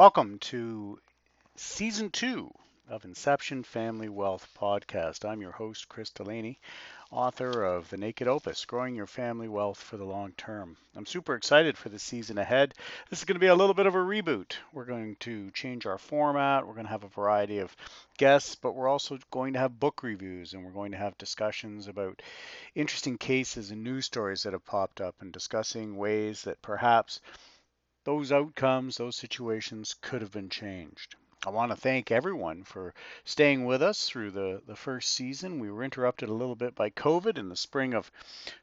Welcome to season two of Inception Family Wealth Podcast. I'm your host, Chris Delaney, author of The Naked Opus Growing Your Family Wealth for the Long Term. I'm super excited for the season ahead. This is going to be a little bit of a reboot. We're going to change our format, we're going to have a variety of guests, but we're also going to have book reviews and we're going to have discussions about interesting cases and news stories that have popped up and discussing ways that perhaps those outcomes, those situations could have been changed. I want to thank everyone for staying with us through the, the first season. We were interrupted a little bit by COVID in the spring of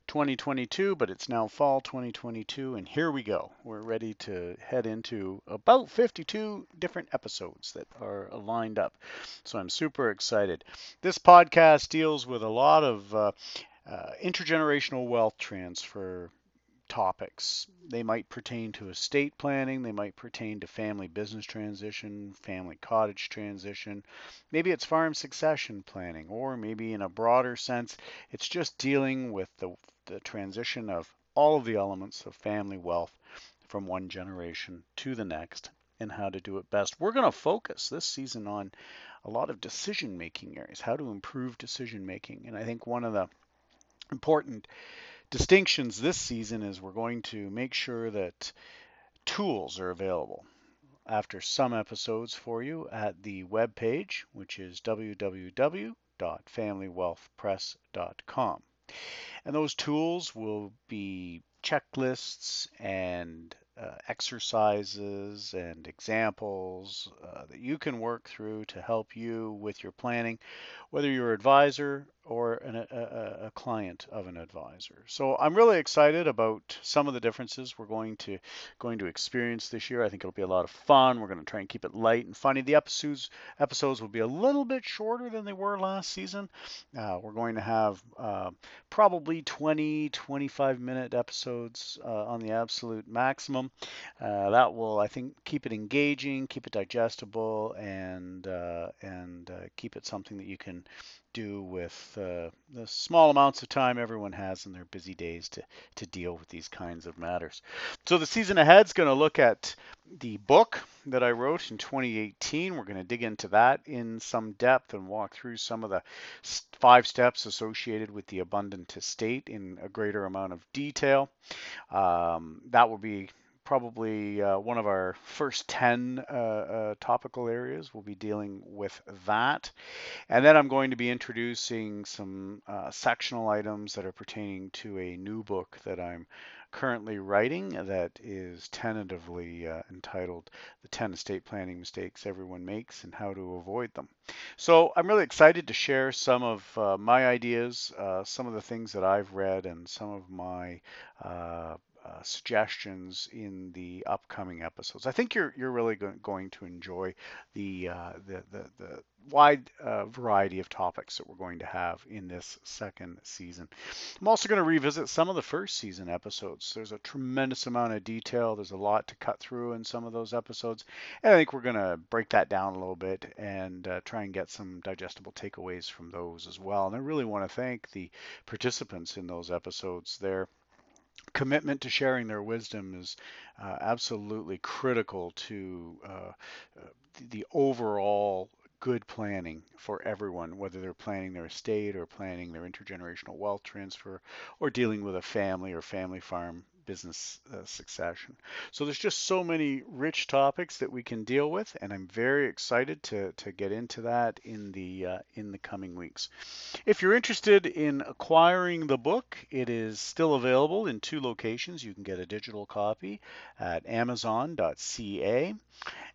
2022, but it's now fall 2022, and here we go. We're ready to head into about 52 different episodes that are lined up. So I'm super excited. This podcast deals with a lot of uh, uh, intergenerational wealth transfer topics. They might pertain to estate planning, they might pertain to family business transition, family cottage transition. Maybe it's farm succession planning, or maybe in a broader sense, it's just dealing with the, the transition of all of the elements of family wealth from one generation to the next and how to do it best. We're going to focus this season on a lot of decision making areas, how to improve decision making. And I think one of the important distinctions this season is we're going to make sure that tools are available after some episodes for you at the web page, which is www.familywealthpress.com. And those tools will be checklists and uh, exercises and examples uh, that you can work through to help you with your planning, whether you're an advisor or an, a, a, client of an advisor. So I'm really excited about some of the differences we're going to going to experience this year. I think it'll be a lot of fun. We're going to try and keep it light and funny. The episodes episodes will be a little bit shorter than they were last season. Uh, we're going to have uh, probably 20 25 minute episodes uh, on the absolute maximum. Uh, that will I think keep it engaging, keep it digestible, and uh, and uh, keep it something that you can do with uh, the small amounts of time everyone has in their busy days to, to deal with these kinds of matters. So the season ahead is going to look at the book that I wrote in 2018. We're going to dig into that in some depth and walk through some of the five steps associated with the abundant estate in a greater amount of detail. Um, that will be probably uh, one of our first 10 uh, uh, topical areas. We'll be dealing with that. And then I'm going to be introducing some uh, sectional items that are pertaining to a new book that I'm currently writing that is tentatively uh, entitled The 10 Estate Planning Mistakes Everyone Makes and How to Avoid Them. So I'm really excited to share some of uh, my ideas, some of the things that I've read, and some of my uh, suggestions in the upcoming episodes. I think you're you're really go- going to enjoy the, uh, the the the wide uh, variety of topics that we're going to have in this second season. I'm also going to revisit some of the first season episodes. There's a tremendous amount of detail. There's a lot to cut through in some of those episodes, and I think we're going to break that down a little bit and uh, try and get some digestible takeaways from those as well. And I really want to thank the participants in those episodes. There commitment to sharing their wisdom is uh, absolutely critical to uh, uh the overall good planning for everyone, whether they're planning their estate or planning their intergenerational wealth transfer or dealing with a family or family farm business uh, succession. So there's just so many rich topics that we can deal with, and I'm very excited to, to get into that in the uh, in the coming weeks. If you're interested in acquiring the book, it is still available in two locations. You can get a digital copy at Amazon.ca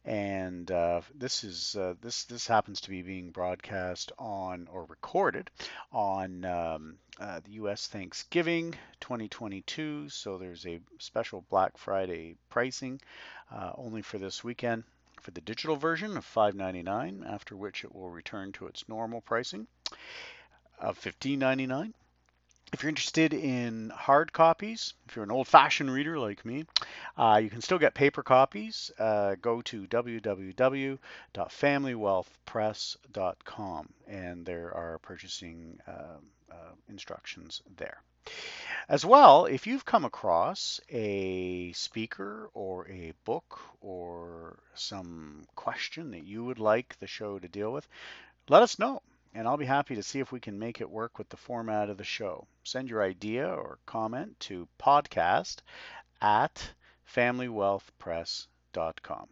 and uh, this is uh, this this happens to be being broadcast on or recorded on um, uh, the U.S. Thanksgiving 2022. So there's a special Black Friday pricing uh, only for this weekend for the digital version of $5.99, after which it will return to its normal pricing of $15.99. If you're interested in hard copies, if you're an old-fashioned reader like me, uh, you can still get paper copies. Uh, go to www.familywealthpress.com and there are purchasing uh, uh instructions there. As well, if you've come across a speaker or a book or some question that you would like the show to deal with, let us know and I'll be happy to see if we can make it work with the format of the show. Send your idea or comment to podcast at familywealthpress.com.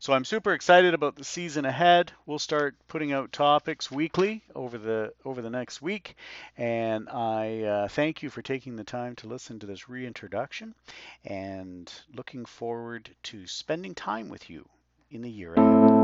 So I'm super excited about the season ahead. We'll start putting out topics weekly over the over the next week, and I uh, thank you for taking the time to listen to this reintroduction, and looking forward to spending time with you in the year ahead.